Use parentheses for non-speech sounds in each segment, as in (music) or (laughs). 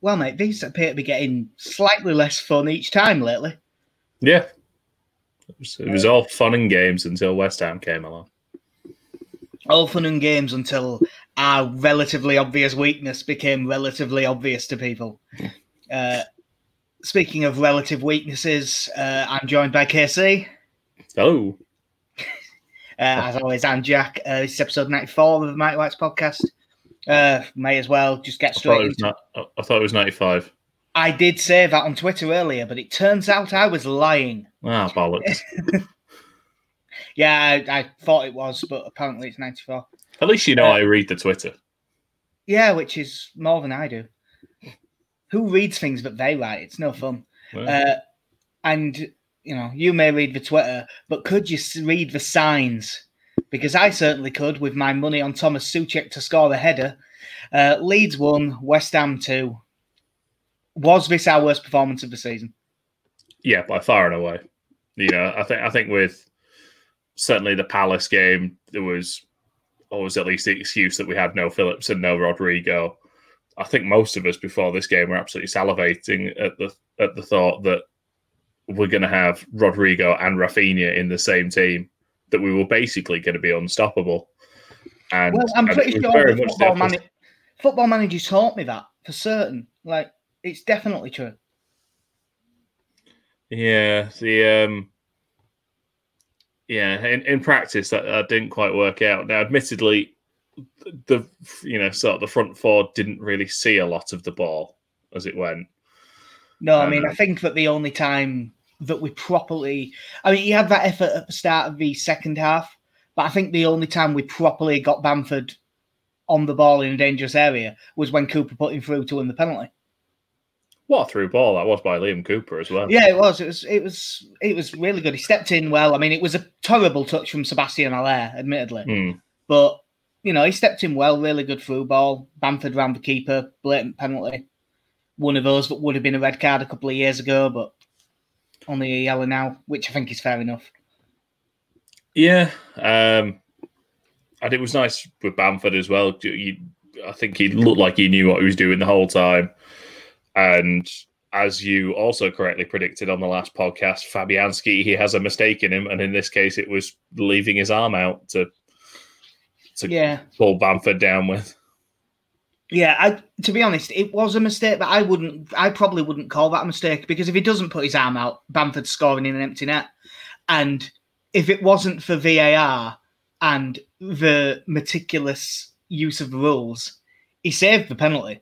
Well, mate, these appear to be getting slightly less fun each time lately. Yeah. It was, it was all fun and games until West Ham came along. All fun and games until our relatively obvious weakness became relatively obvious to people. (laughs) Uh, speaking of relative weaknesses, uh, I'm joined by KC. Oh. (laughs) Uh, as always, I'm Jack. Uh, this is episode 94 of the Mighty Whites podcast. Uh, may as well just get I thought, straight into not, I thought it was 95. I did say that on Twitter earlier, but it turns out I was lying. Ah, bollocks. (laughs) Yeah, I, I thought it was, but apparently it's 94. At least you know Uh, I read the Twitter. Yeah, which is more than I do. Who reads things that they write? It's no fun. Well, Uh, and you know, you may read the Twitter, but could you read the signs? Because I certainly could with my money on Thomas Soucek to score the header. Uh, Leeds won, West Ham two. Was this our worst performance of the season? yeah, by far and away. You know, I think I think with certainly the Palace game, there was always at least the excuse that we had no Phillips and no Rodrigo. I think most of us before this game were absolutely salivating at the at the thought that we're going to have Rodrigo and Rafinha in the same team, that we were basically going to be unstoppable. And, Well, I'm and pretty sure very that much football, mani- football managers taught me that for certain. Like, it's definitely true. Yeah, the um, yeah, in, in practice that, that didn't quite work out. Now, admittedly, the you know sort of the front four didn't really see a lot of the ball as it went. No, I mean, I Um, think that the only time that we properly, I mean, he had that effort at the start of the second half, but I think the only time we properly got Bamford on the ball in a dangerous area was when Cooper put him through to win the penalty. What a through ball that was by Liam Cooper as well. Yeah, it was. It was. It was. It was really good. He stepped in well. I mean, it was a terrible touch from Sebastian Haller, admittedly, Hmm. but you know he stepped in well. Really good through ball. Bamford round the keeper, blatant penalty. One of those that would have been a red card a couple of years ago, but only a yellow now, which I think is fair enough. Yeah, um, and it was nice with Bamford as well. You, I think he looked like he knew what he was doing the whole time. And as you also correctly predicted on the last podcast, Fabianski he has a mistake in him, and in this case, it was leaving his arm out to to Yeah, pull Bamford down with. Yeah. I to be honest, it was a mistake, but I wouldn't. I probably wouldn't call that a mistake because if he doesn't put his arm out, Bamford's scoring in an empty net, and if it wasn't for VAR and the meticulous use of the rules, he saved the penalty.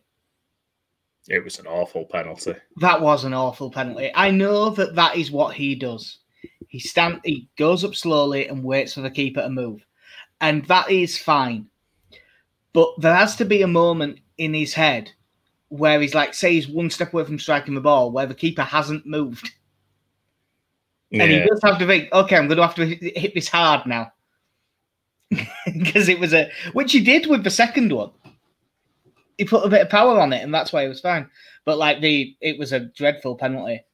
It was an awful penalty. That was an awful penalty. I know that that is what he does. He stand, he goes up slowly and waits for the keeper to move, and that is fine. But there has to be a moment in his head where he's like, say, he's one step away from striking the ball, where the keeper hasn't moved, and he Yeah, does have to think, okay, I'm going to have to hit this hard now, (laughs) because it was a which he did with the second one. He put a bit of power on it, and that's why it was fine. But like the, it was a dreadful penalty.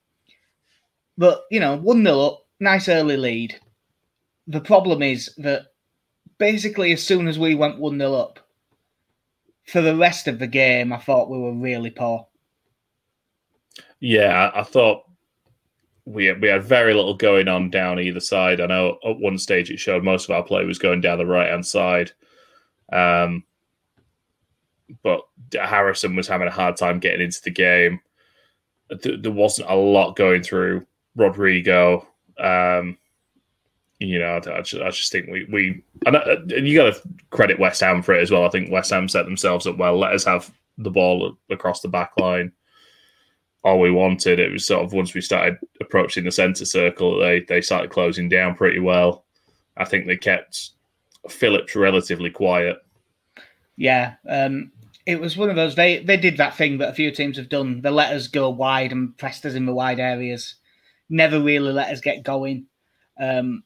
But you know, one 0 up, nice early lead. The problem is that basically, as soon as we went one 0 up, for the rest of the game, I thought we were really poor. yeah. I, thought we we had very little going on down either side. I know at one stage it showed most of our play was going down the right hand side. Um, but Harrison was having a hard time getting into the game. There wasn't a lot going through Rodrigo. Um, you know, I, I just, I just think we we and, uh, and you got to credit West Ham for it as well. I think West Ham set themselves up well. Let us have the ball across the back line. All we wanted. It was sort of once we started approaching the centre circle, they they started closing down pretty well. I think they kept Phillips relatively quiet. Yeah, um, it was one of those. They they did that thing that a few teams have done. They let us go wide and pressed us in the wide areas. Never really let us get going. Um,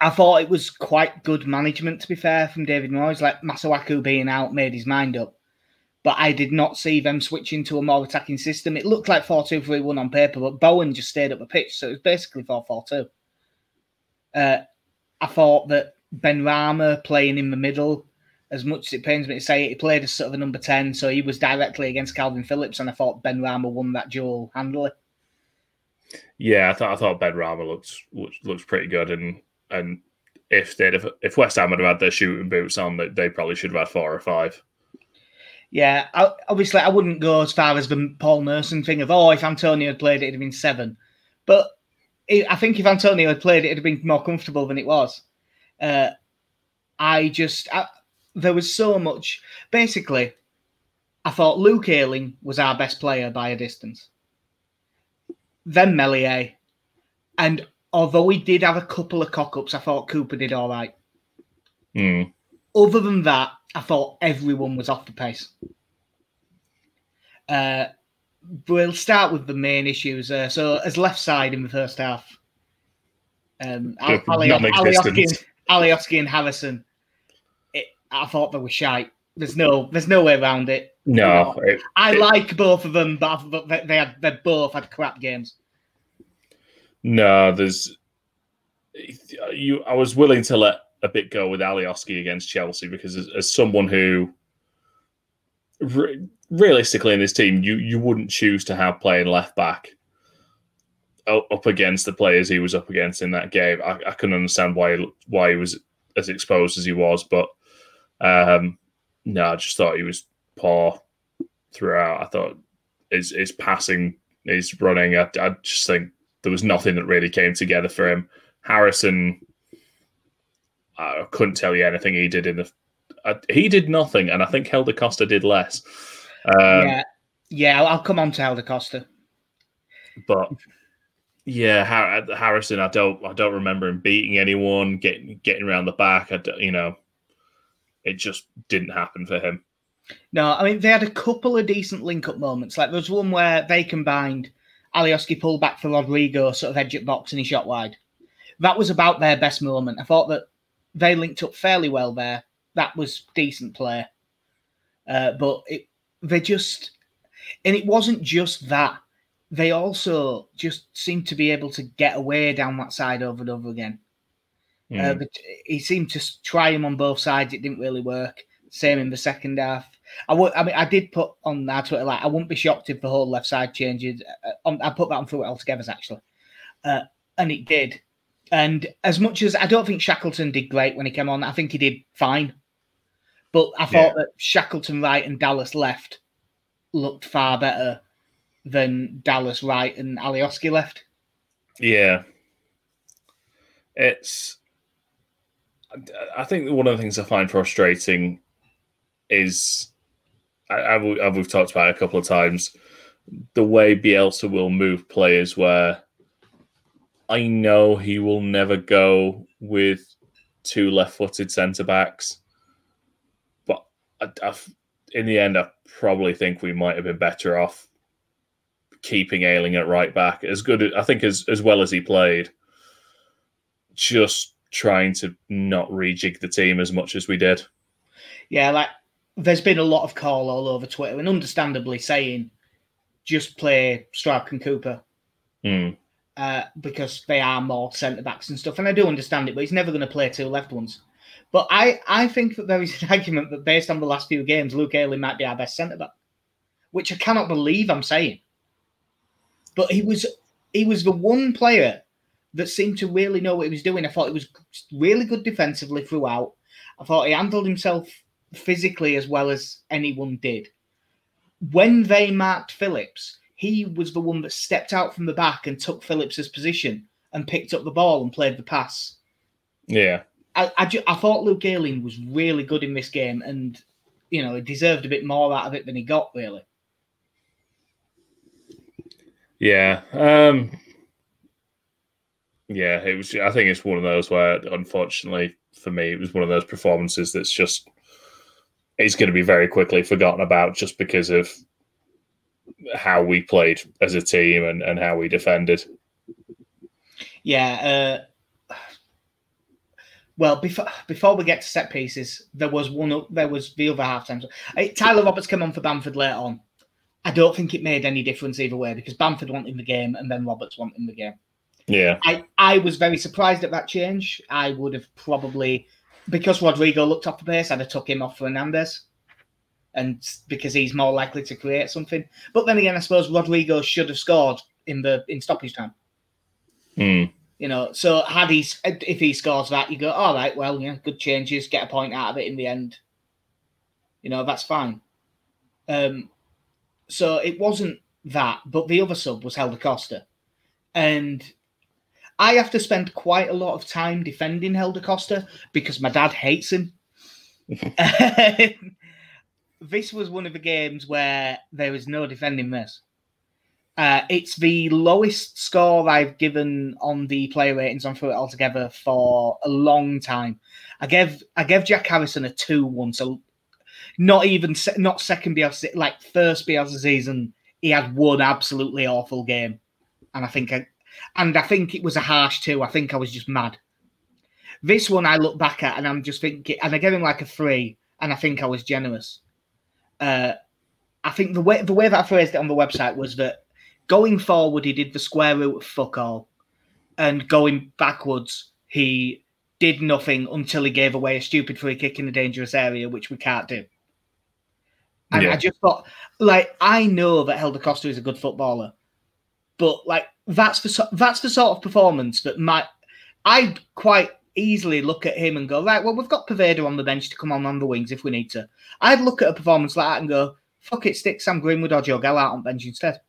I thought it was quite good management, to be fair, from David Moyes. Like Masuaku being out made his mind up, but I did not see them switching to a more attacking system. It looked like 4 2 3 1 on paper, but Bowen just stayed up the pitch, so it was basically 4 4 2. Uh, I thought that Benrahma playing in the middle As much as it pains me to say it, he played as sort of a number 10, so he was directly against Kalvin Phillips, and I thought Benrahma won that duel handily. Yeah, I thought I thought Ben Benrahma looks looks pretty good, and and if they if, if West Ham had had their shooting boots on, they, they probably should have had four or five. Yeah, I, obviously I wouldn't go as far as the Paul Merson thing of oh, if Antonio had played it, it'd have been seven. But it, I think if Antonio had played it, it'd have been more comfortable than it was. Uh, I just I, there was so much. Basically, I thought Luke Ayling was our best player by a distance. Then Meslier, and although he did have a couple of cock ups, I thought Cooper did all right. Mm. Other than that, I thought everyone was off the pace. Uh, we'll start with the main issues. Uh, so, as left side in the first half, um, Alioski, Alioski and Harrison, it, I thought they were shite. There's no, there's no way around it. No, it, I it, like both of them, but they had, they both had crap games. No, there's you. I was willing to let a bit go with Alioski against Chelsea because as, as someone who re- realistically in this team, you you wouldn't choose to have playing left back up against the players he was up against in that game. I, I couldn't understand why why he was as exposed as he was, but um, no, I just thought he was poor throughout. I thought his his passing, his running, I, I just think there was nothing that really came together for him. Harrison, I couldn't tell you anything he did in the. Uh, he did nothing, and I think Helder Costa did less. Um, yeah, yeah, I'll come on to Helder Costa. But yeah, Harrison, I don't, I don't remember him beating anyone, getting getting around the back. I, you know, it just didn't happen for him. No, I mean they had a couple of decent link-up moments. Like there was one where they combined. Alioski pulled back for Rodrigo, sort of edge at box, and he shot wide. That was about their best moment. I thought that they linked up fairly well there. That was decent play, uh, but it, they just, and it wasn't just that. They also just seemed to be able to get away down that side over and over again. Mm. Uh, hmm. but he seemed to try him on both sides. It didn't really work. Same in the second half. I would. I mean, I did put on our Twitter like I wouldn't be shocked if the whole left side changes. Uh, I put that on through it altogether actually, uh, and it did. And as much as I don't think Shackleton did great when he came on, I think he did fine. But I thought yeah. that Shackleton right and Dallas left looked far better than Dallas right and Alioski left. Yeah. It's I think one of the things I find frustrating is I, we've talked about a couple of times the way Bielsa will move players where I know he will never go with two left-footed centre backs, but I, I, in the end, I probably think we might have been better off keeping Ayling at right back. As good, I think, as as well as he played, just trying to not rejig the team as much as we did. Yeah, like there's been a lot of call all over Twitter, and understandably saying just play Struijk and Cooper. Mm uh, because they are more centre backs and stuff. And I do understand it, but he's never going to play two left ones. But I, I think that there is an (laughs) argument that based on the last few games, Luke Ayling might be our best centre back, which I cannot believe I'm saying. But he was he was the one player that seemed to really know what he was doing. I thought he was really good defensively throughout. I thought he handled himself physically as well as anyone did. When they marked Phillips, he was the one that stepped out from the back and took Phillips's position and picked up the ball and played the pass. Yeah. I, I, ju- I thought Luke Ayling was really good in this game and, you know, he deserved a bit more out of it than he got, really. Yeah. Um, yeah, it was. I think it's one of those where, unfortunately, for me, it was one of those performances that's just it's going to be very quickly forgotten about just because of how we played as a team and, and how we defended. Yeah. Uh, well, before before we get to set pieces, there was one. There was the other half time. Tyler Roberts came on for Bamford later on. I don't think it made any difference either way because Bamford wanted the game and then Roberts wanted the game. Yeah. I, I was very surprised at that change. I would have probably because Rodrigo looked off the pace, I'd have took him off Fernandez. And because he's more likely to create something. But then again, I suppose Rodrigo should have scored in the in stoppage time. Mm. You know, so had he if he scores that, you go, all right, well, yeah, good changes, get a point out of it in the end. You know, that's fine. Um, so it wasn't that, but the other sub was Helder Costa, and I have to spend quite a lot of time defending Helder Costa because my dad hates him. (laughs) this was one of the games where there was no defending this. Uh, it's the lowest score I've given on the player ratings on Through It Altogether for a long time. I gave I gave Jack Harrison a two once, so not even not second Bielsa, like first Bielsa season. He had one absolutely awful game, and I think I, and I think it was a harsh two. I think I was just mad. This one I look back at and I'm just thinking, and I gave him like a three, and I think I was generous. Uh, I think the way the way that I phrased it on the website was that going forward, he did the square root of fuck all. And going backwards, he did nothing until he gave away a stupid free kick in a dangerous area, which we can't do. And yeah. I just thought, like, I know that Helder Costa is a good footballer, but like that's the that's the sort of performance that might I'd quite easily look at him and go, right, well, we've got Poveda on the bench to come on on the wings if we need to. I'd look at a performance like that and go, fuck it, stick Sam Greenwood or Joe Gell out on bench instead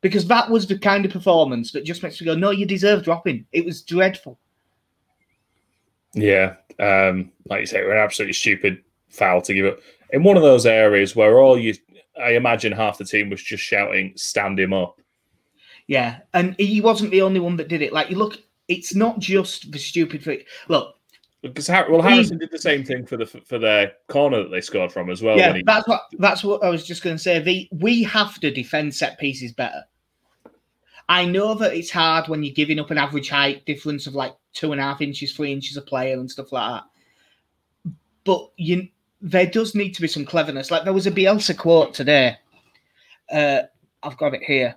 because that was the kind of performance that just makes me go, no, you deserve dropping. It was dreadful. Yeah, um, like you say, we're an absolutely stupid foul to give up in one of those areas where all you, I imagine, half the team was just shouting, "Stand him up." Yeah, and he wasn't the only one that did it. Like you look, it's not just the stupid thing. Look, because well, Harrison did the same thing for the for their corner that they scored from as well. Yeah, he... that's what that's what I was just going to say. The, we have to defend set pieces better. I know that it's hard when you're giving up an average height difference of like two and a half inches, three inches a player and stuff like that. But you, there does need to be some cleverness. Like there was a Bielsa quote today. Uh, I've got it here.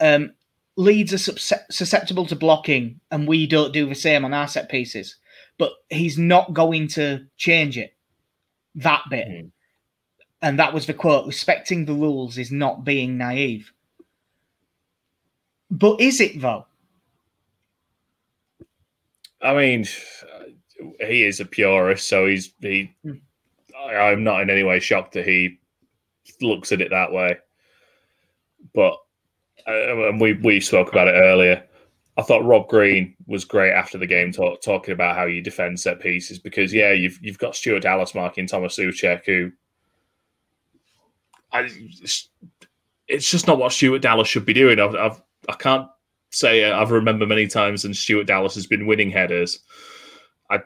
Um, Leeds are susceptible to blocking, and we don't do the same on our set pieces. But he's not going to change it. That bit. Mm. And that was the quote respecting the rules is not being naive. But is it though? I mean, he is a purist, so he's he. Mm. I, I'm not in any way shocked that he looks at it that way. But uh, and we we spoke about it earlier. I thought Rob Green was great after the game, talk, talking about how you defend set pieces because yeah, you've you've got Stuart Dallas marking Thomas Soucek, who I, it's just not what Stuart Dallas should be doing. I've, I've I can't say I've remember many times and Stuart Dallas has been winning headers. I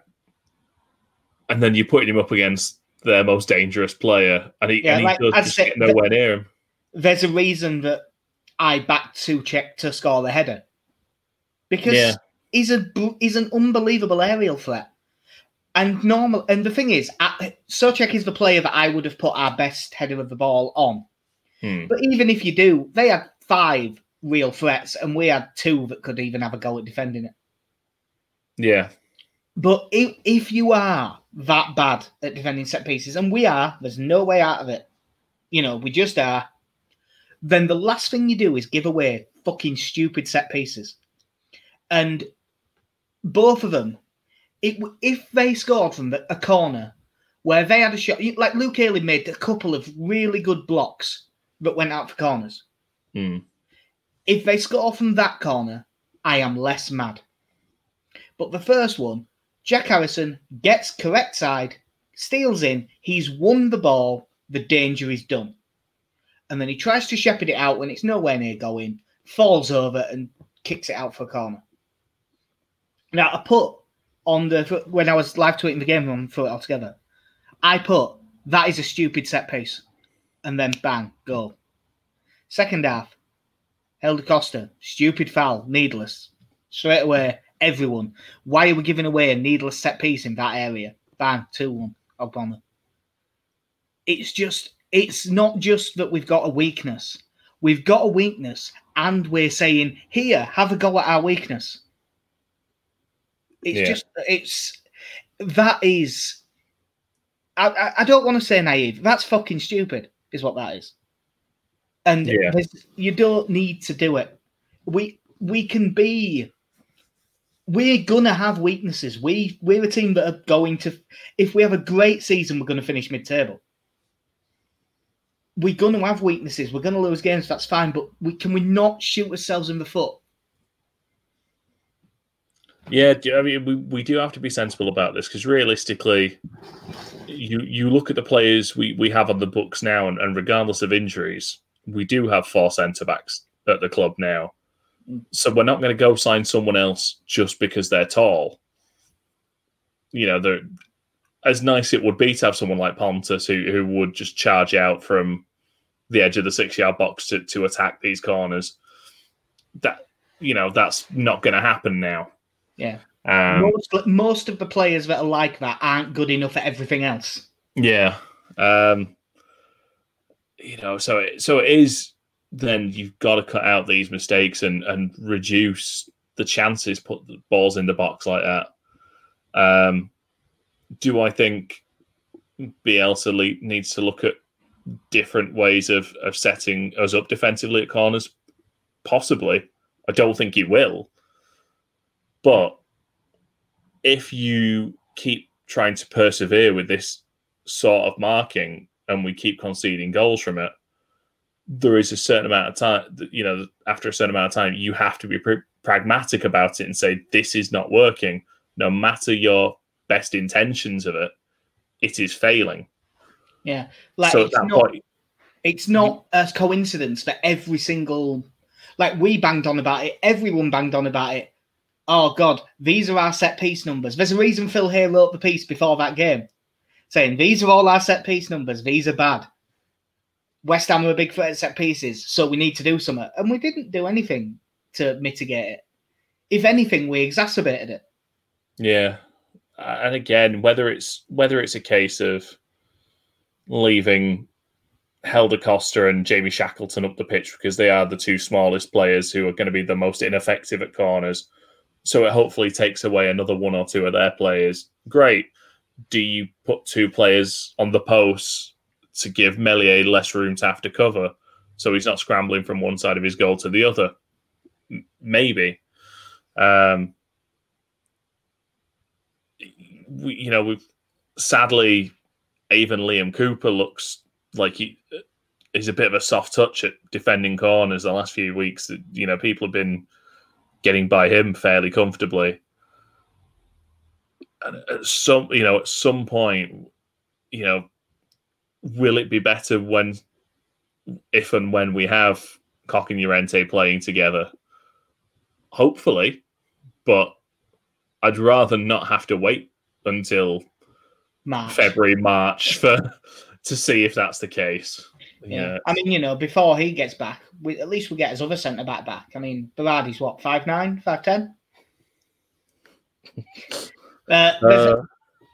and then you're putting him up against their most dangerous player, and he, yeah, and he like, does just get nowhere near him. There's a reason that I backed Soucek to score the header because yeah. he's a he's an unbelievable aerial threat. And normal, and the thing is, Soucek is the player that I would have put our best header of the ball on. Hmm. But even if you do, they had five real threats, and we had two that could even have a go at defending it. Yeah. But if, if you are that bad at defending set pieces, and we are, there's no way out of it. You know, we just are. Then the last thing you do is give away fucking stupid set pieces. And both of them, it, if they scored from a corner where they had a shot, like Luke Ayling made a couple of really good blocks that went out for corners. Mm. If they score from that corner, I am less mad. But the first one, Jack Harrison gets correct side, steals in, he's won the ball, the danger is done. And then he tries to shepherd it out when it's nowhere near going, falls over and kicks it out for a corner. Now, I put on the, when I was live tweeting the game on Through It All Together, I put, that is a stupid set piece. And then bang, goal. Second half, Helder Costa, stupid foul, needless. Straight away, everyone. Why are we giving away a needless set piece in that area? Bang, 2 1, Ogbonna. It's just, it's not just that we've got a weakness. We've got a weakness, and we're saying, here, have a go at our weakness. It's yeah. just, it's, that is. I, I don't want to say naive. That's fucking stupid, is what that is. And Yeah. you don't need to do it. We we can be. We're gonna have weaknesses. We we're a team that are going to. If we have a great season, we're going to finish mid-table. We're going to have weaknesses. We're going to lose games. That's fine. But we can we not shoot ourselves in the foot? Yeah, I mean, we, we do have to be sensible about this because realistically, you you look at the players we, we have on the books now, and, and regardless of injuries, we do have four centre backs at the club now. So we're not going to go sign someone else just because they're tall. You know, they're as nice it would be to have someone like Pontus who, who would just charge out from the edge of the six yard box to, to attack these corners. That you know, that's not going to happen now. Yeah. Um, most most of the players that are like that aren't good enough at everything else. Yeah. Um, you know, so it, so it is. Then you've got to cut out these mistakes and and reduce the chances put the balls in the box like that. Um, do I think Bielsa le- needs to look at different ways of of setting us up defensively at corners? Possibly. I don't think he will. But if you keep trying to persevere with this sort of marking and we keep conceding goals from it, there is a certain amount of time, you know, after a certain amount of time, you have to be pr- pragmatic about it and say, this is not working. No matter your best intentions of it, it is failing. Yeah, like so at it's that not point, it's not a coincidence that every single like we banged on about it, everyone banged on about it. Oh god, these are our set piece numbers. There's a reason Phil Hay wrote the piece before that game, saying these are all our set piece numbers. These are bad. West Ham are a big threat at set pieces, so we need to do something. And we didn't do anything to mitigate it. If anything, we exacerbated it. Yeah, and again, whether it's whether it's a case of leaving Helder Costa and Jamie Shackleton up the pitch because they are the two smallest players who are going to be the most ineffective at corners, so it hopefully takes away another one or two of their players. Great. Do you put two players on the posts to give Meslier less room to have to cover, so he's not scrambling from one side of his goal to the other? Maybe. Um, we, you know, we've sadly even Liam Cooper looks like he is a bit of a soft touch at defending corners the last few weeks. You know, people have been getting by him fairly comfortably. And at some, you know, at some point, you know, will it be better when, if and when we have Koch and Llorente playing together? Hopefully, but I'd rather not have to wait until March. February, March for to see if that's the case. Yeah. Yeah, I mean, you know, before he gets back, we, at least we get his other centre back back. I mean, Berardi's what, 5'9, 5'10? (laughs) Uh, there's, Uh,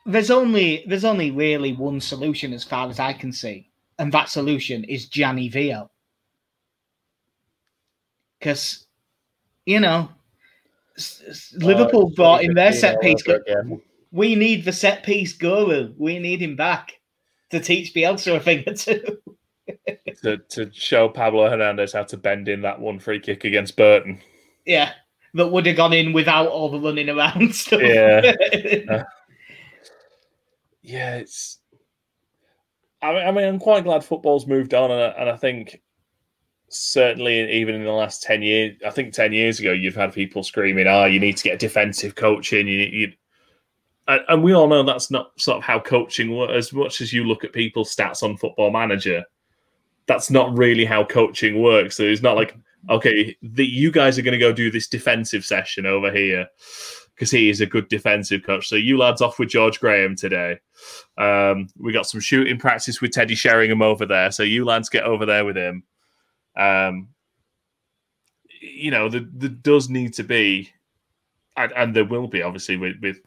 there's only there's only really one solution as far as I can see, and that solution is Gianni Vio. Because, you know, s- Liverpool brought in their set piece. We need the set piece guru. We need him back to teach Bielsa a thing or two. (laughs) to, to show Pablo Hernandez how to bend in that one free kick against Burton. Yeah, that would have gone in without all the running around (laughs) stuff. Yeah. (laughs) Yeah, it's. I mean, I mean, I'm quite glad football's moved on, and I, and I think certainly even in the last ten years, I think ten years ago, you've had people screaming, "Ah, you need to get defensive coaching." You, you, and, and we all know that's not sort of how coaching works. As much as you look at people's stats on Football Manager, that's not really how coaching works. So it's not like, okay, the, you guys are going to go do this defensive session over here because he is a good defensive coach. So you lads off with George Graham today. Um, we got some shooting practice with Teddy Sheringham over there. So you lads get over there with him. Um, you know, there, there does need to be, and, and there will be obviously with, with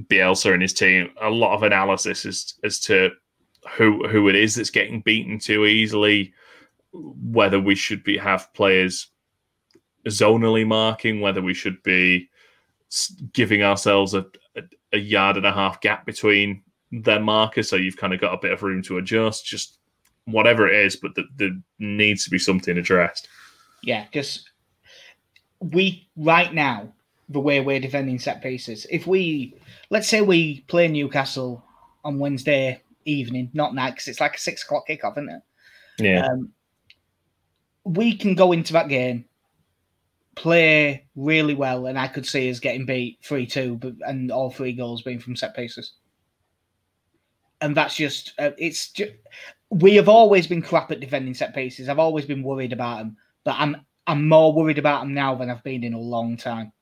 Bielsa and his team, a lot of analysis as as to who who it is that's getting beaten too easily, whether we should be have players zonally marking, whether we should be giving ourselves a, a, a yard and a half gap between their markers, so you've kind of got a bit of room to adjust. Just whatever it is, but there needs to be something addressed. Yeah, because we right now the way we're defending set pieces. If we let's say we play Newcastle on Wednesday evening, not night, because it's like a six o'clock kickoff, isn't it? Yeah. Um, we can go into that game, play really well, and I could see us getting beat three two, but and all three goals being from set pieces. And that's just uh, it's just we have always been crap at defending set pieces. I've always been worried about them, but I'm I'm more worried about them now than I've been in a long time.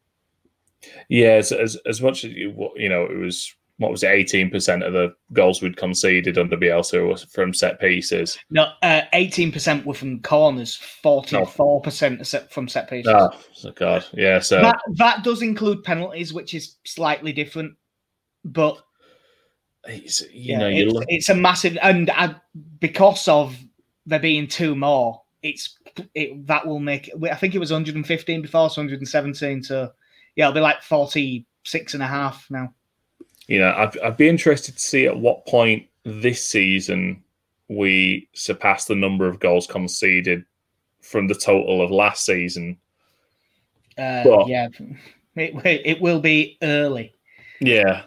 Yeah, as as, as much as you, you know, it was what was it, eighteen percent of the goals we'd conceded under Bielsa was from set pieces. No, uh, eighteen uh, percent were from corners, forty-four percent from set pieces. Oh, God, yeah. So that that does include penalties, which is slightly different, but it's, you yeah, know, it's, look- it's, a massive, and uh, because of there being two more, it's it that will make. I think it was 115 before, so 117. So yeah, it'll be like 46 and a half now. You know, I'd, I'd be interested to see at what point this season we surpass the number of goals conceded from the total of last season. Uh, but, yeah, it, it will be early. Yeah.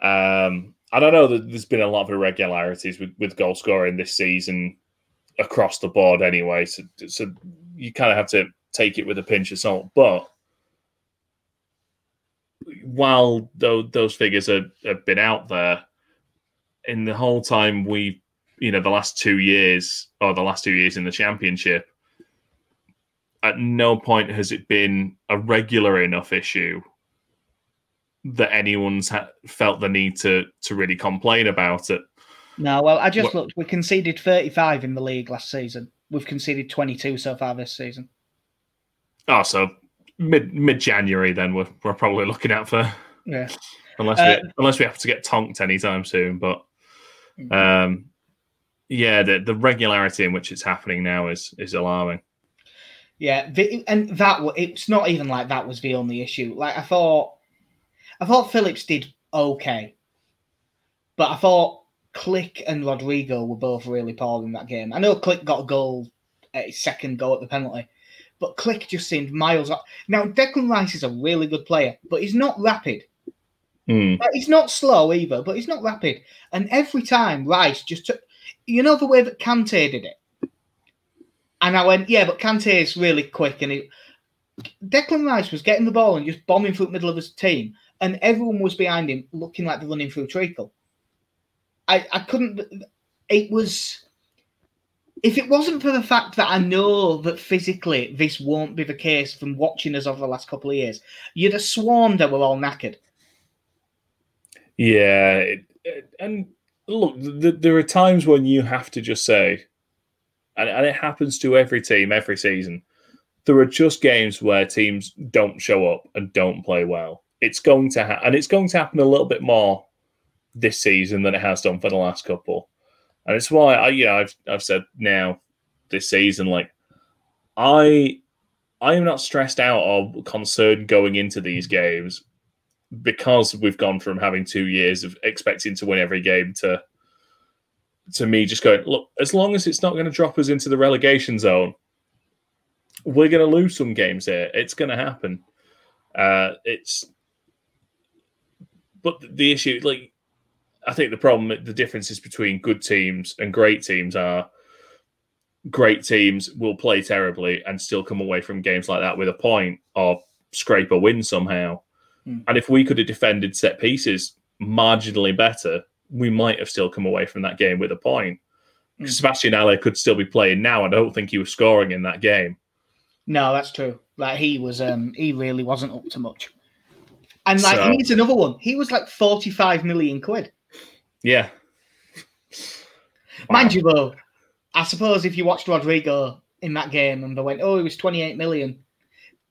Um, I don't know that there's been a lot of irregularities with, with goal scoring this season across the board anyway. So, so you kind of have to take it with a pinch of salt. But while those, those figures have, have been out there, in the whole time we, you know, the last two years or the last two years in the championship, at no point has it been a regular enough issue that anyone's ha- felt the need to to really complain about it. No, well, I just what? looked. We conceded 35 in the league last season. We've conceded 22 so far this season. Oh, so mid mid January, then we're we're probably looking out for yeah. Unless we uh, unless we have to get tonked anytime soon, but mm-hmm. um, yeah, the the regularity in which it's happening now is is alarming. Yeah, the, and that it's not even like that was the only issue. Like I thought, I thought Phillips did okay, but I thought Klich and Rodrigo were both really poor in that game. I know Klich got a goal, a second goal at the penalty, but Klich just seemed miles off. Now, Declan Rice is a really good player, but he's not rapid. Mm. He's not slow either, but he's not rapid. And every time Rice just took, you know, the way that Kante did it. And I went, yeah, but Kante is really quick. And he, Declan Rice was getting the ball and just bombing through the middle of his team, and everyone was behind him, looking like they're running through treacle. I, I couldn't. It was if it wasn't for the fact that I know that physically this won't be the case from watching us over the last couple of years, you'd have sworn that we're all knackered. Yeah, and look, th- there are times when you have to just say, and, it happens to every team every season. There are just games where teams don't show up and don't play well. It's going to and it's going to happen a little bit more this season than it has done for the last couple and it's why I, yeah, I've I've said now this season, like I I am not stressed out or concerned going into these games because we've gone from having two years of expecting to win every game to to me just going look as long as it's not going to drop us into the relegation zone we're going to lose some games here. It's going to happen. Uh it's but the issue like I think the problem, the differences between good teams and great teams are great teams will play terribly and still come away from games like that with a point or scrape a win somehow. Mm. And if we could have defended set pieces marginally better, we might have still come away from that game with a point. Mm. Sebastian Haller could still be playing now. I don't think he was scoring in that game. No, that's true. Like he was, um, he really wasn't up to much. And like so, here's another one. He was like forty-five million quid. Yeah. Wow. Mind you, though, I suppose if you watched Rodrigo in that game and they went, oh, it was 28 million,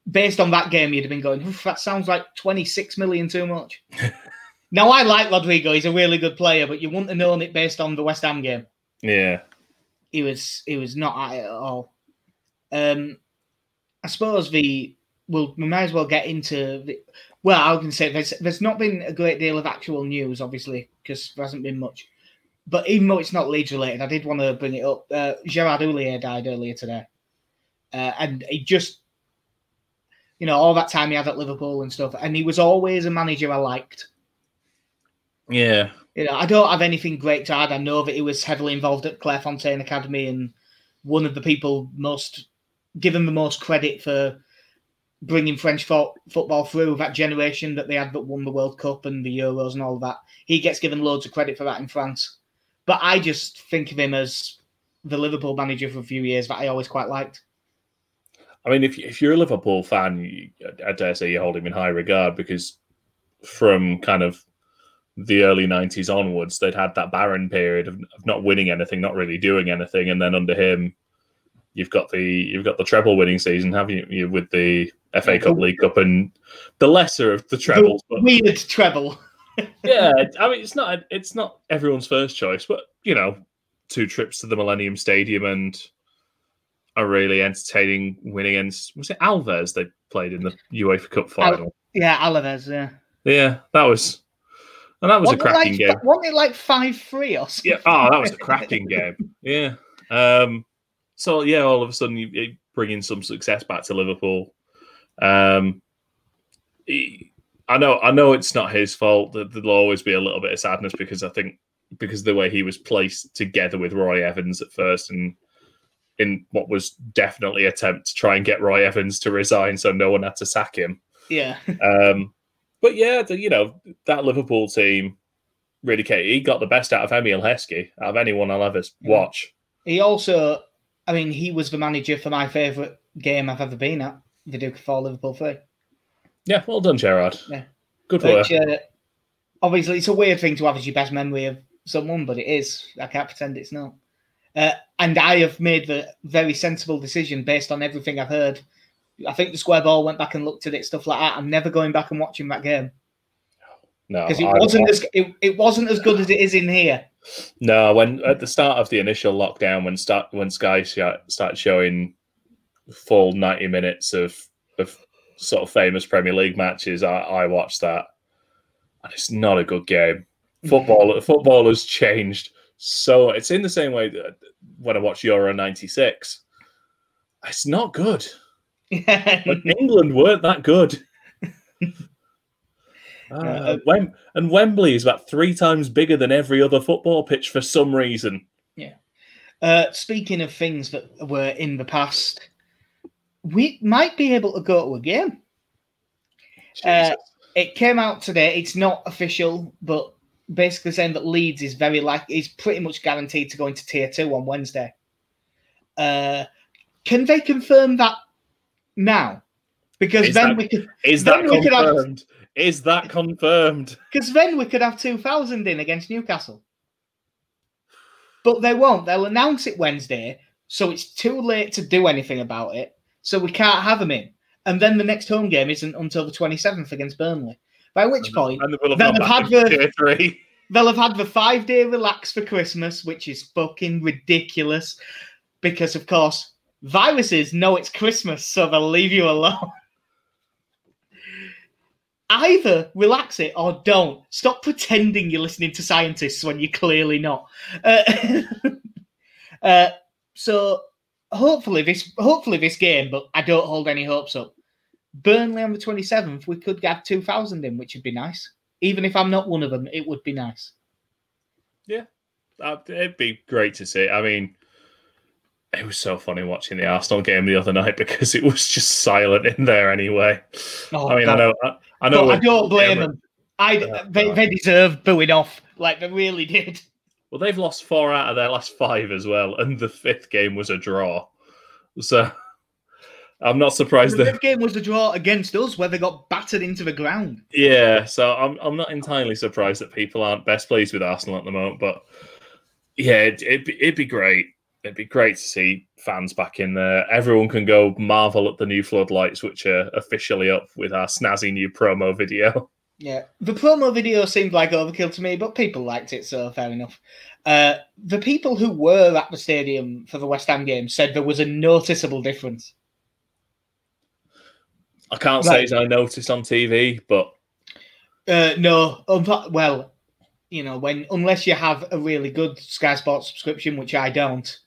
based on that game, you'd have been going, that sounds like 26 million too much. (laughs) now, I like Rodrigo. He's a really good player, but you wouldn't have known it based on the West Ham game. Yeah. He was he was not at it at all. Um, I suppose the well, we might as well get into the, Well, I can say there's there's not been a great deal of actual news, obviously, because there hasn't been much. But even though it's not Leeds related, I did want to bring it up. Uh, Gerard Houllier died earlier today, uh, and he just, you know, all that time he had at Liverpool and stuff, and he was always a manager I liked. Yeah, You know, I don't have anything great to add. I know that he was heavily involved at Clairefontaine Academy and one of the people most given the most credit for bringing French fo- football through that generation that they had that won the World Cup and the Euros and all that. He gets given loads of credit for that in France. But I just think of him as the Liverpool manager for a few years that I always quite liked. I mean, if if you're a Liverpool fan, you, I dare say you hold him in high regard because from kind of the early '90s onwards, they'd had that barren period of, of not winning anything, not really doing anything, and then under him, you've got the you've got the treble winning season, have you? you with the FA Cup, League Cup, and the lesser of the trebles. The weird treble. (laughs) yeah, I mean, it's not it's not everyone's first choice, but you know, two trips to the Millennium Stadium and a really entertaining win against was it Alves they played in the UEFA Cup final. Yeah, Alaves, yeah. Yeah, that was and that was Wasn't a cracking it game. like, Wasn't it like 5 3 or something? Yeah, oh, that was a cracking game. Yeah. Um, so yeah, all of a sudden you, you bring in some success back to Liverpool. Um, he- I know, I know it's not his fault. That there'll always be a little bit of sadness because I think because of the way he was placed together with Roy Evans at first, and in what was definitely attempt to try and get Roy Evans to resign, so no one had to sack him. Yeah. (laughs) Um, but yeah, the, you know that Liverpool team really came. He got the best out of Emile Heskey out of anyone I'll ever watch. He also, I mean, he was the manager for my favourite game I've ever been at, the Duke of Fall Liverpool 3. Yeah, well done, Gerard. Yeah. Good work. Uh, obviously, it's a weird thing to have as your best memory of someone, but it is. I can't pretend it's not. Uh, and I have made the very sensible decision based on everything I've heard. I think the square ball went back and looked at it, stuff like that. I'm never going back and watching that game no, because it I- wasn't as it, it wasn't as good as it is in here. No. When at the start of the initial lockdown, when start when Sky started showing full ninety minutes of of sort of famous Premier League matches, I, I watched that, and it's not a good game. (laughs) Football football has changed so. It's in the same way that when I watched Euro '96. It's not good. (laughs) But England weren't that good. Uh, Uh, Wem- and Wembley is about three times bigger than every other football pitch for some reason. Uh, speaking of things that were in the past, we might be able to go to a game. Uh, It came out today. It's not official, but basically saying that Leeds is very like is pretty much guaranteed to go into tier two on Wednesday. Uh, can they confirm that now? Because Is then that- we could, is that we could have- confirmed? Is that confirmed? because then we could have two thousand in against Newcastle. But they won't. They'll announce it Wednesday, so it's too late to do anything about it. So we can't have them in. And then the next home game isn't until the twenty seventh against Burnley. By which point And have Then gone have had the, they'll have had the five day relax for Christmas, which is fucking ridiculous. Because of course, viruses know it's Christmas, so they'll leave you alone. Either relax it or don't. Stop pretending you're listening to scientists when you're clearly not. Uh, (laughs) uh, so hopefully this hopefully this game, but I don't hold any hopes up. Burnley on the 27th, we could get 2,000 in, which would be nice. Even if I'm not one of them, it would be nice. Yeah, It'd be great to see. I mean, it was so funny watching the Arsenal game the other night (laughs) because it was just silent in there anyway. Oh, I mean, I know, I, I know. I don't blame them. I they, they deserve booing off like they really did. Well, they've lost four out of their last five as well, and the fifth game was a draw. So I'm not surprised The that. fifth game was a draw against us, where they got battered into the ground. Yeah, so I'm I'm not entirely surprised that people aren't best pleased with Arsenal at the moment, but yeah, it, it'd be, it'd be great. It'd be great to see fans back in there. Everyone can go marvel at the new floodlights, which are officially up with our snazzy new promo video. (laughs) Yeah, the promo video seemed like overkill to me, but people liked it, so fair enough. Uh, the people who were at the stadium for the West Ham game said there was a noticeable difference. I can't say as I noticed on TV, but Uh, no, unfa- well, you know, when unless you have a really good Sky Sports subscription, which I don't,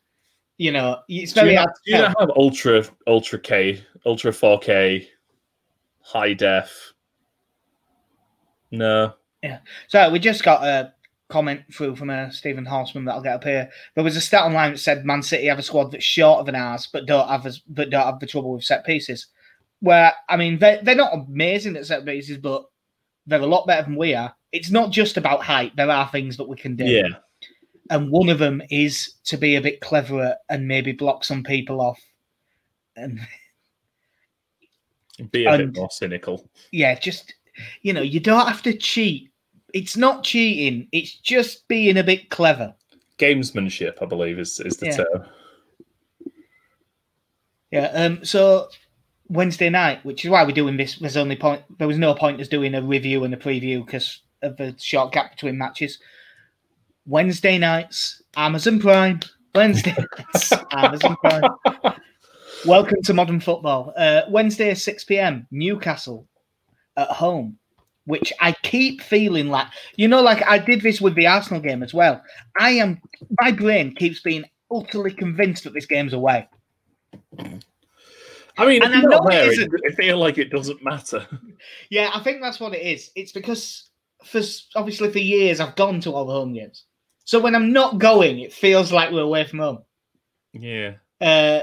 you know, do very you, hard. do you not have ultra ultra K, ultra 4K, high def? No. Yeah. So we just got a comment through from a Stephen Horseman that I'll get up here. There was a stat online that said Man City have a squad that's shorter than ours, but don't have as, but don't have the trouble with set pieces. Where I mean, they they're not amazing at set pieces, but they're a lot better than we are. It's not just about height. There are things that we can do. Yeah. And one of them is to be a bit cleverer and maybe block some people off. And (laughs) Be a And- bit more cynical. yeah, just you know, you don't have to cheat. It's not cheating. It's just being a bit clever. Gamesmanship, I believe, is, is the Yeah. term. Yeah. Um. So Wednesday night, which is why we're doing this, there's only point. There was no point us doing a review and a preview because of the short gap between matches. Wednesday nights, Amazon Prime. Wednesday (laughs) nights, Amazon Prime. Welcome to modern football. Uh, Wednesday, six pm. Newcastle at home, which I keep feeling like you know, like I did this with the Arsenal game as well. I am my brain keeps being utterly convinced that this game's away. I mean, And I know it there, it, feel like it doesn't matter. Yeah, I think that's what it is. It's because for obviously for years I've gone to all the home games, so when I'm not going, it feels like we're away from home. Yeah. Uh,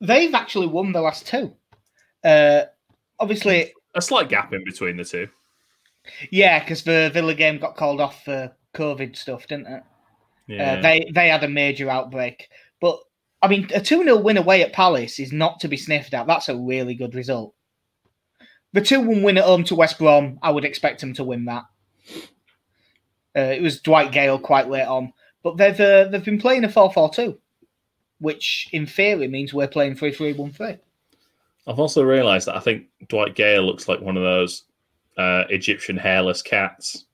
they've actually won the last two. Uh, obviously, A slight gap in between the two. yeah, because the Villa game got called off for COVID stuff, didn't it? Yeah. Uh, they they had a major outbreak, but I mean, a two 0 win away at Palace is not to be sniffed at. That's a really good result. The two one win at home to West Brom, I would expect them to win that. Uh, it was Dwight Gayle quite late on, but they've uh, they've been playing a 4-4-2, which in theory means we're playing 3-3-1-3. I've also realised that I think Dwight Gayle looks like one of those uh, Egyptian hairless cats.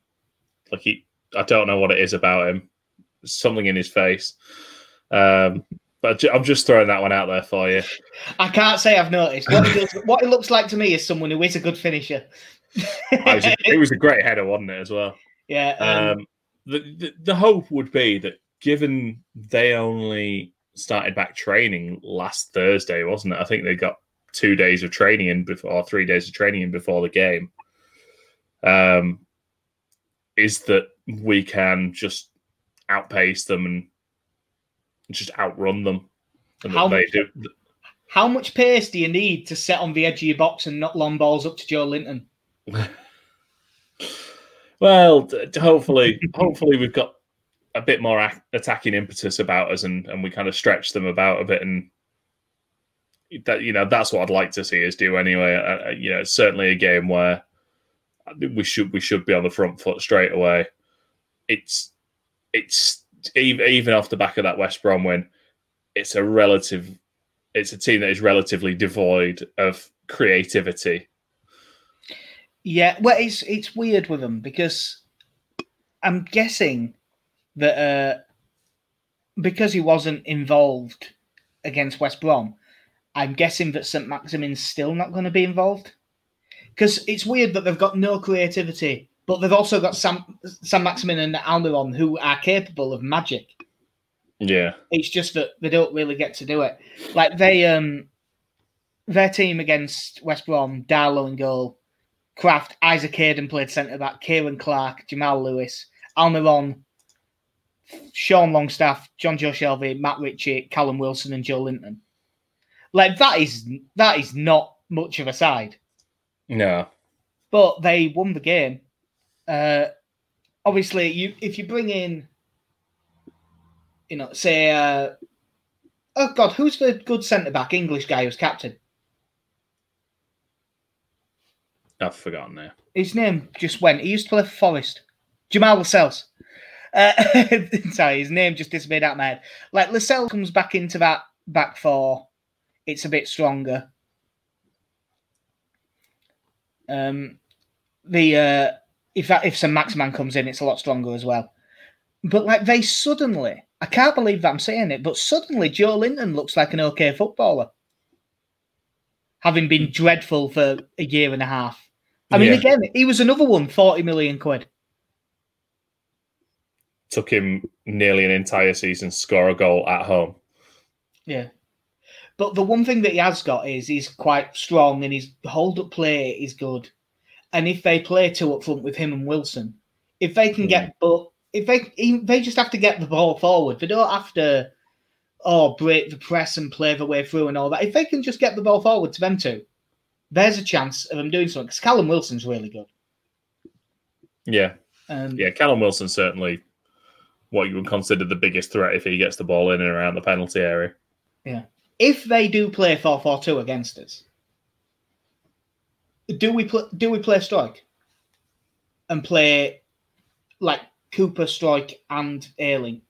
Like he, I don't know what it is about him. There's something in his face. Um, but I'm just throwing that one out there for you. I can't say I've noticed. What it, does, (laughs) what it looks like to me is someone who is a good finisher. It was a (laughs) great header, wasn't it, as well? Yeah, um, Um, the, the the hope would be that given they only started back training last Thursday, wasn't it? I think they got two days of training in before, or three days of training in before the game. Um, is that we can just outpace them and just outrun them, and How much- do. How much pace do you need to set on the edge of your box and knock long balls up to Joelinton? (laughs) Well, hopefully, hopefully we've got a bit more ac- attacking impetus about us, and, and we kind of stretch them about a bit, and that you know that's what I'd like to see us do anyway. Uh, uh, you know, certainly a game where we should we should be on the front foot straight away. It's it's even even off the back of that West Brom win, it's a relative, it's a team that is relatively devoid of creativity. Yeah, well, it's it's weird with them because I'm guessing that uh, because he wasn't involved against West Brom, I'm guessing that St Maximin's still not going to be involved. Because it's weird that they've got no creativity, but they've also got Sam Sam Maximin and Almiron who are capable of magic. Yeah, It's just that they don't really get to do it. Like they um their team against West Brom, Darlow and goal, Krafth, Isaac Hayden played centre back, Ciaran Clark, Jamal Lewis, Almiron, Sean Longstaff, Jonjo Shelvey, Matt Ritchie, Callum Wilson, and Joelinton. Like that is that is not much of a side. no, But they won the game. Uh obviously you if you bring in you know, say uh oh god, who's the good centre back English guy who's captain? I've forgotten now. His name just went. He used to play for Forest. Jamal Lascelles. Uh, (laughs) sorry, his name just disappeared out of my head. Like Lascelles comes back into that back four, it's a bit stronger. Um, the uh, if that if some Maxman comes in, it's a lot stronger as well. But like they suddenly, I can't believe that I'm saying it, but suddenly Joelinton looks like an okay footballer. having been dreadful for a year and a half. I mean, Yeah. again, he was another one, 40 million quid. Took him nearly an entire season to score a goal at home. Yeah. But the one thing that he has got is he's quite strong and his hold up play is good. And if they play two up front with him and Wilson, if they can get hmm. but if they if they just have to get the ball forward, they don't have to oh break the press and play the way through and all that. If they can just get the ball forward to them two, there's a chance of him doing something. Because Callum Wilson's really good. Yeah, Um, yeah. Callum Wilson certainly what you would consider the biggest threat if he gets the ball in and around the penalty area. Yeah. If they do play 4-4-2 against us, do we pl- do we play Struijk and play like Cooper Struijk and Ayling?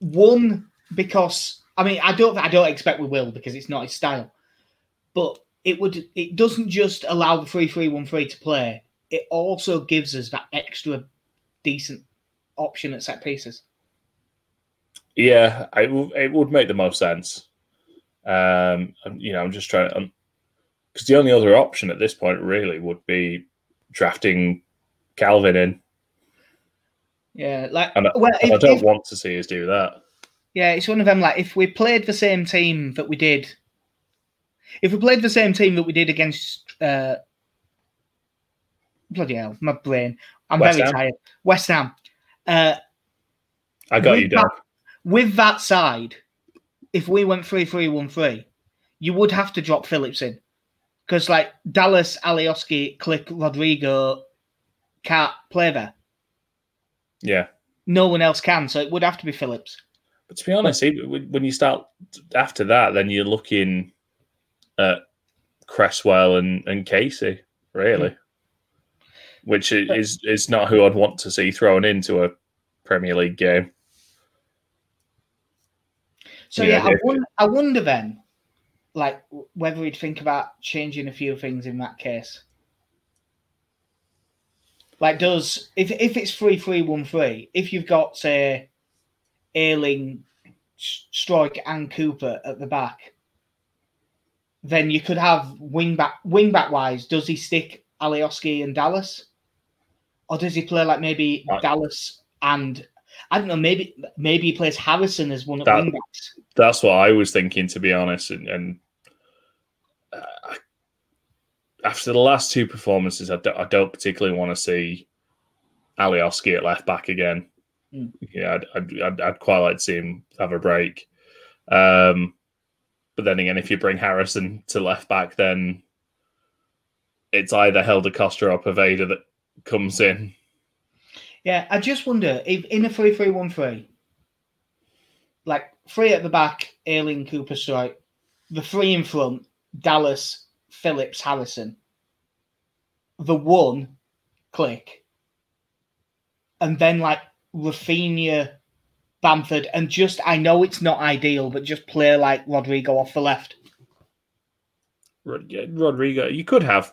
One because I mean I don't I don't expect we will because it's not his style, but it would it doesn't just allow the three three one three to play. It also gives us that extra decent option at set pieces. Yeah, it, w- it would make the most sense. Um, you know, I'm just trying to, because the only other option at this point really would be drafting Kalvin in. Yeah, like And, well, and I don't if- want to see us do that. Yeah, it's one of them. Like, if we played the same team that we did, if we played the same team that we did against, uh, bloody hell, my brain, I'm West very Ham? tired. West Ham. Uh, I got you, Doug. with that side, if we went three three one three, you would have to drop Phillips in because like Dallas, Alioski, Klich, Rodrigo can't play there. Yeah. No one else can, so it would have to be Phillips. But to be honest, when you start after that, then you're looking at Cresswell and, and Casey, really, hmm. which is is not who I'd want to see thrown into a Premier League game. So Yeah, yeah, I, wonder, I wonder then, like whether we'd think about changing a few things in that case. Like, does if if it's three three one three, if you've got say, Ayling, Struijk, and Cooper at the back, then you could have wing back wing back wise. Does he stick Alioski and Dallas, or does he play like maybe Right. Dallas and I don't know maybe maybe he plays Harrison as one of That- wing backs. That's what I was thinking, to be honest. And, and uh, after the last two performances, I don't, I don't particularly want to see Alioski at left back again. Mm. Yeah, I'd, I'd, I'd, I'd quite like to see him have a break. Um, but then again, if you bring Harrison to left back, then it's either Helder Costa or Poveda that comes in. Yeah, I just wonder if in a three three one three, like three at the back, Ayling, Cooper, Struijk, the three in front, Dallas, Phillips, Harrison, the one, Klich, and then like Raphinha, Bamford, and just I know it's not ideal, but just play like Rodrigo off the left. Rod- Rodrigo, you could have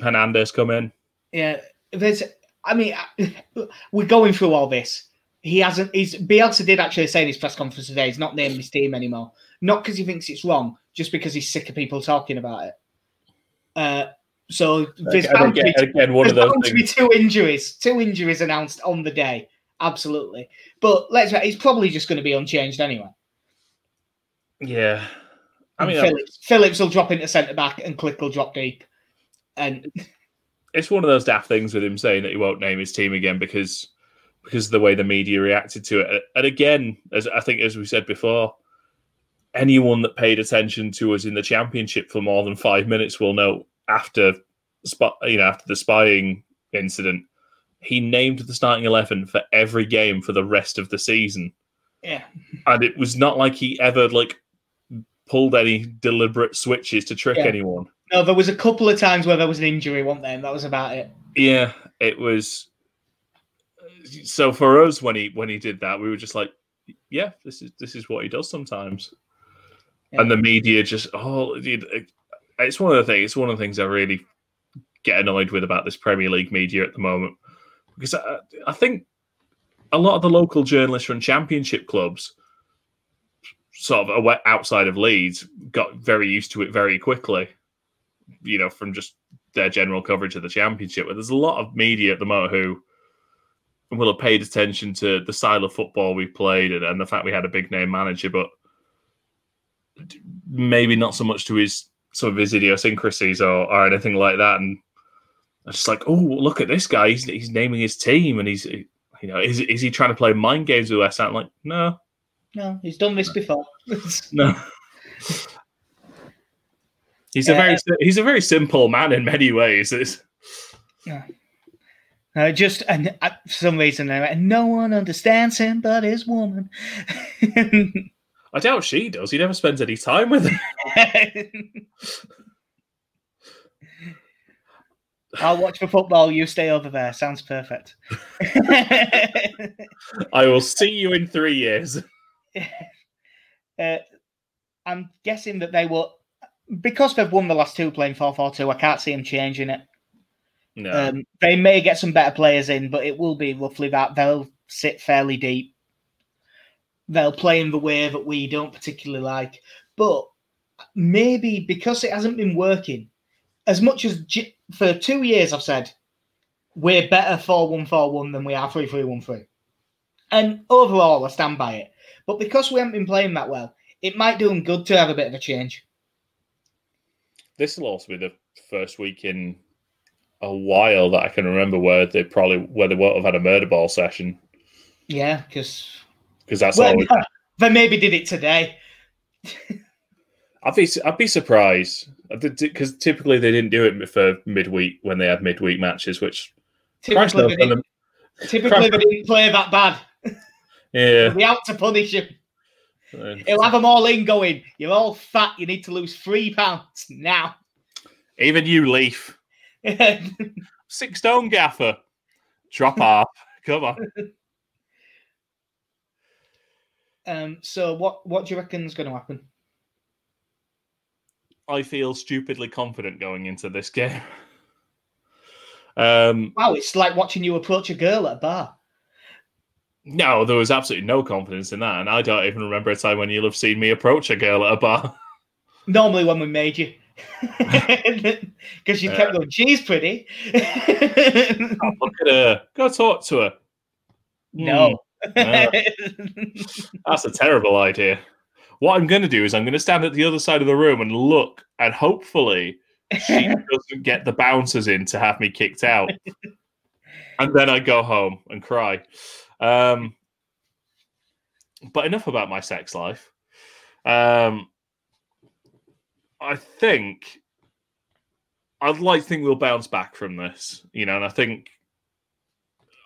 Hernandez come in. Yeah, there's. I mean, (laughs) we're going through all this. He hasn't. He's Bielsa did actually say in his press conference today. He's not naming his team anymore. Not because he thinks it's wrong, just because he's sick of people talking about it. Uh, so there's And bound, to again, be, again, one there's of those bound to be two injuries. Two injuries announced on the day. Absolutely. But let's. He's probably just going to be unchanged anyway. Yeah, I mean, Phillips, Phillips will drop into centre back, and Klich will drop deep. And (laughs) it's one of those daft things with him saying that he won't name his team again because because of the way the media reacted to it. And again, as I think as we said before, anyone that paid attention to us in the championship for more than five minutes will know after spot you know after the spying incident, he named the starting eleven for every game for the rest of the season. yeah, And it was not like he ever like pulled any deliberate switches to trick Yeah. anyone. no, there was a couple of times where there was an injury, wasn't there? And that was about it. Yeah, it was. So for us, when he when he did that, we were just like, "Yeah, this is this is what he does sometimes." Yeah. And the media just oh, it's one of the things. It's one of the things I really get annoyed with about this Premier League media at the moment because I, I think a lot of the local journalists from Championship clubs, sort of outside of Leeds, got very used to it very quickly you know, from just their general coverage of the championship. But there's a lot of media at the moment who will have paid attention to the style of football we played and, and the fact we had a big name manager, but maybe not so much to his some of his idiosyncrasies or, or anything like that. And just like, oh, look at this guy. He's, he's naming his team, and he's you know, is is he trying to play mind games with us? I'm like, no, no, he's done this before. (laughs) (laughs) no. He's a very he's a very simple man in many ways. It's, yeah. Uh, just and uh, for some reason, uh, no one understands him but his woman. (laughs) I doubt she does. He never spends any time with her. I'll watch for football. You stay over there. Sounds perfect. I will see you in three years. (laughs) Uh, I'm guessing that they will, because they've won the last two playing 4 4 2. I can't see them changing it. No. Um, they may get some better players in, but it will be roughly that. They'll sit fairly deep. They'll play in the way that we don't particularly like. But maybe because it hasn't been working, as much as G- for two years I've said we're better 4 1 4 1 than we are 3 3 1 3. And overall, I stand by it. But because we haven't been playing that well, it might do them good to have a bit of a change. This will also be the first week in a while that I can remember where they probably where they won't have had a murder ball session. Yeah, because because that's well, all. We... They maybe did it today. (laughs) I'd be I'd be surprised because typically they didn't do it for midweek when they had midweek matches, which typically, they, didn't, typically they didn't play that bad. Yeah, we out to punish him. He'll have them all in going. You're all fat. You need to lose three pounds now. Even you, Leif. (laughs) Six stone gaffer. Drop off. (laughs) Come on. Um, so what what do you reckon is going to happen? I feel stupidly confident going into this game. (laughs) Um, wow, it's like watching you approach a girl at a bar. No, there was absolutely no confidence in that, and I don't even remember a time when you'll have seen me approach a girl at a bar. (laughs) Normally, when we made you, (laughs) because you kept going, "She's pretty." oh, look at her. Go talk to her. No, mm, no. that's a terrible idea. What I'm going to do is I'm going to stand at the other side of the room and look, and hopefully she (laughs) doesn't get the bouncers in to have me kicked out. and then I go home and cry. Um, but enough about my sex life. Um, I think I'd like to think we'll bounce back from this, you know, and I think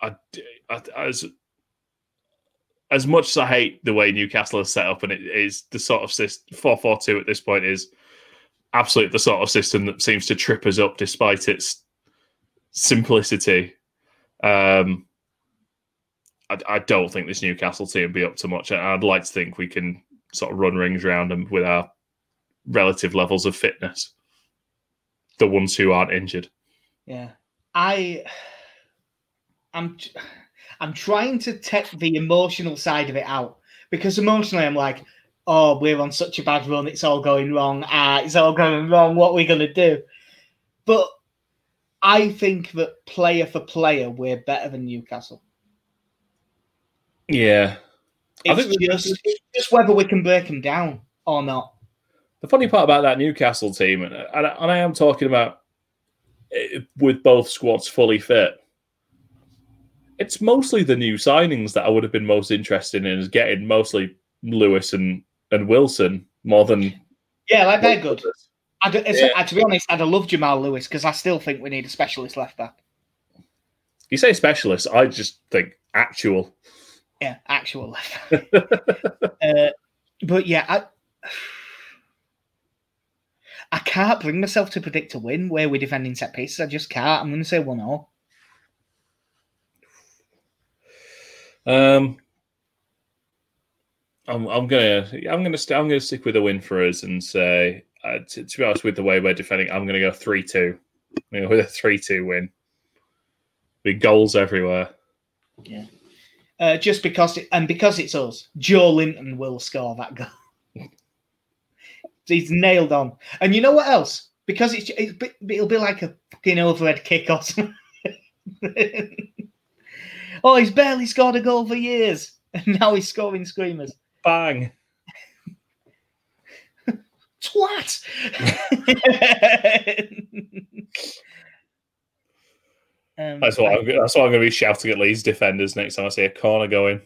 I, I, as as much as I hate the way Newcastle is set up, and it is the sort of system four four two at this point is absolutely the sort of system that seems to trip us up despite its simplicity. Um, I, I don't think this Newcastle team be up to much. I'd like to think we can sort of run rings around them with our relative levels of fitness. The ones who aren't injured. Yeah, I, I'm, I'm trying to take the emotional side of it out because emotionally I'm like, oh, we're on such a bad run. It's all going wrong. Ah, it's all going wrong. What are we gonna do? But I think that player for player, we're better than Newcastle. Yeah. It's, I think just, just whether we can break them down or not. The funny part about that Newcastle team, and, and I am talking about with both squads fully fit, it's mostly the new signings that I would have been most interested in is getting mostly Lewis and, and Wilson more than. Yeah, like they're good. I do, yeah. I, to be honest, I'd have loved Jamal Lewis because I still think we need a specialist left back. You say specialist, I just think actual. Yeah, actual left. (laughs) uh, but yeah, I, I can't bring myself to predict a win where we're defending set pieces. I just can't. I'm going to say one all. Um, I'm, I'm gonna I'm gonna st- I'm gonna stick with a win for us and say uh, to, to, be honest with the way we're defending, I'm gonna go three two. with a three two win. Big goals everywhere. Yeah uh, just because it, and because it's us, Joelinton will score that goal. (laughs) He's nailed on. And you know what else? because it's, it's it'll be like a fucking overhead kick or something. (laughs) oh, he's barely scored a goal for years, (laughs) and now he's scoring screamers. Bang! Twat! (laughs) um, That's what I'm. That's what I'm going to be shouting at Leeds defenders next time I see a corner going.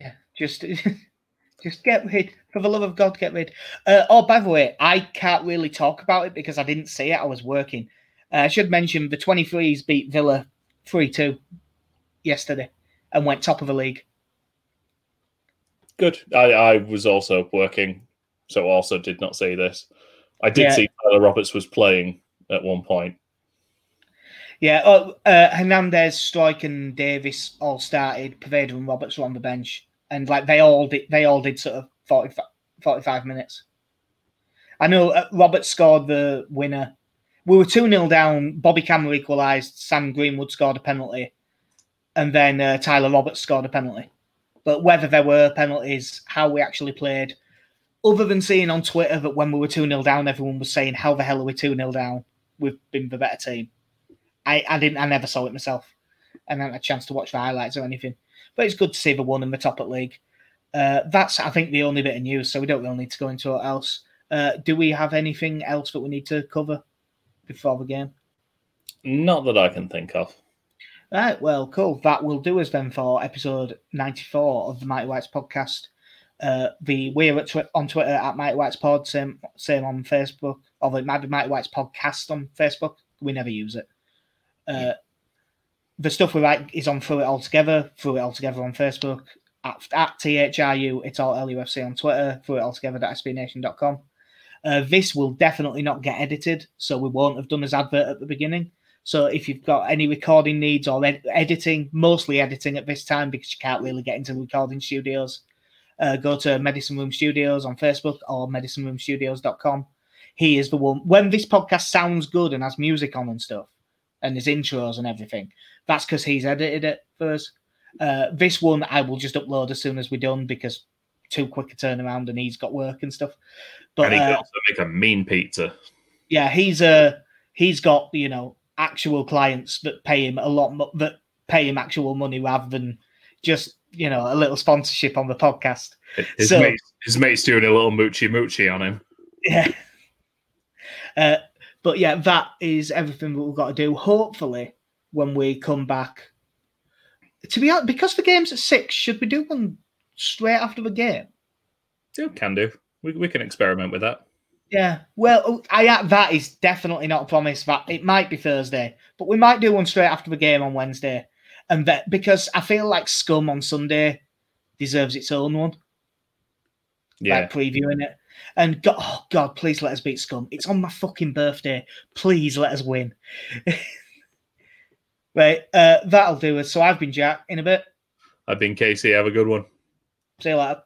Yeah, just (laughs) just get rid. For the love of God, get rid. Uh, oh, by the way, I can't really talk about it because I didn't see it. I was working. Uh, I should mention the 23s beat Villa 3 2 yesterday and went top of the league. Good. I, I was also working, so also did not see this. I did Yeah. see Tyler Roberts was playing at one point. Yeah, oh, uh, Hernandez, Struijk, and Davis all started. Poveda and Roberts were on the bench, and like they all did, they all did sort of 45, 45 minutes. I know uh, Roberts scored the winner. We were two 0 down. Bobby Cameron equalised. Sam Greenwood scored a penalty, and then uh, Tyler Roberts scored a penalty. But whether there were penalties, how we actually played, other than seeing on Twitter that when we were two 0 down, everyone was saying, "How the hell are we two 0 down? We've been the better team." I, I didn't I never saw it myself. and had a chance to watch the highlights or anything. But it's good to see the one in the top at league. Uh, that's I think the only bit of news, so we don't really need to go into what else. Uh, do we have anything else that we need to cover before the game? Not that I can think of. Right, well, cool. That will do us then for episode 94 of the Mighty Whites podcast. Uh, the we're at twi- on Twitter at Mighty Whites Pod, same same on Facebook. Or it might be Mighty Whites Podcast on Facebook. We never use it. Uh, the stuff we write is on Through It All Together, Through It All Together on Facebook, at, at THRU, it's all LUFC on Twitter, Through It All Together.sbnation.com. Uh, this will definitely not get edited, so we won't have done as advert at the beginning. So if you've got any recording needs or ed- editing, mostly editing at this time because you can't really get into recording studios, uh, go to Medicine Room Studios on Facebook or medicineroomstudios.com. He is the one. When this podcast sounds good and has music on and stuff, and his intros and everything, that's because he's edited it first. Uh, this one I will just upload as soon as we're done because too quick a turnaround and he's got work and stuff. But and he can uh, also make a mean pizza. yeah, he's uh he's got you know actual clients that pay him a lot mo- that pay him actual money rather than just you know a little sponsorship on the podcast. His, so- mate's, his mate's doing a little moochie moochie on him. Yeah. (laughs) Uh, but yeah, that is everything that we've got to do. Hopefully, when we come back, to be honest, because the game's at six, should we do one straight after the game? Yeah, can do. We, we can experiment with that. Yeah, well, I that is definitely not a promise. That it might be Thursday, but we might do one straight after the game on Wednesday, and that because I feel like Scum on Sunday deserves its own one, Yeah. like previewing it. And God, oh God, please let us beat Scum. It's on my fucking birthday. Please let us win. (laughs) right, uh, that'll do us. So I've been Jack. In a bit. I've been Casey. Have a good one. See you later.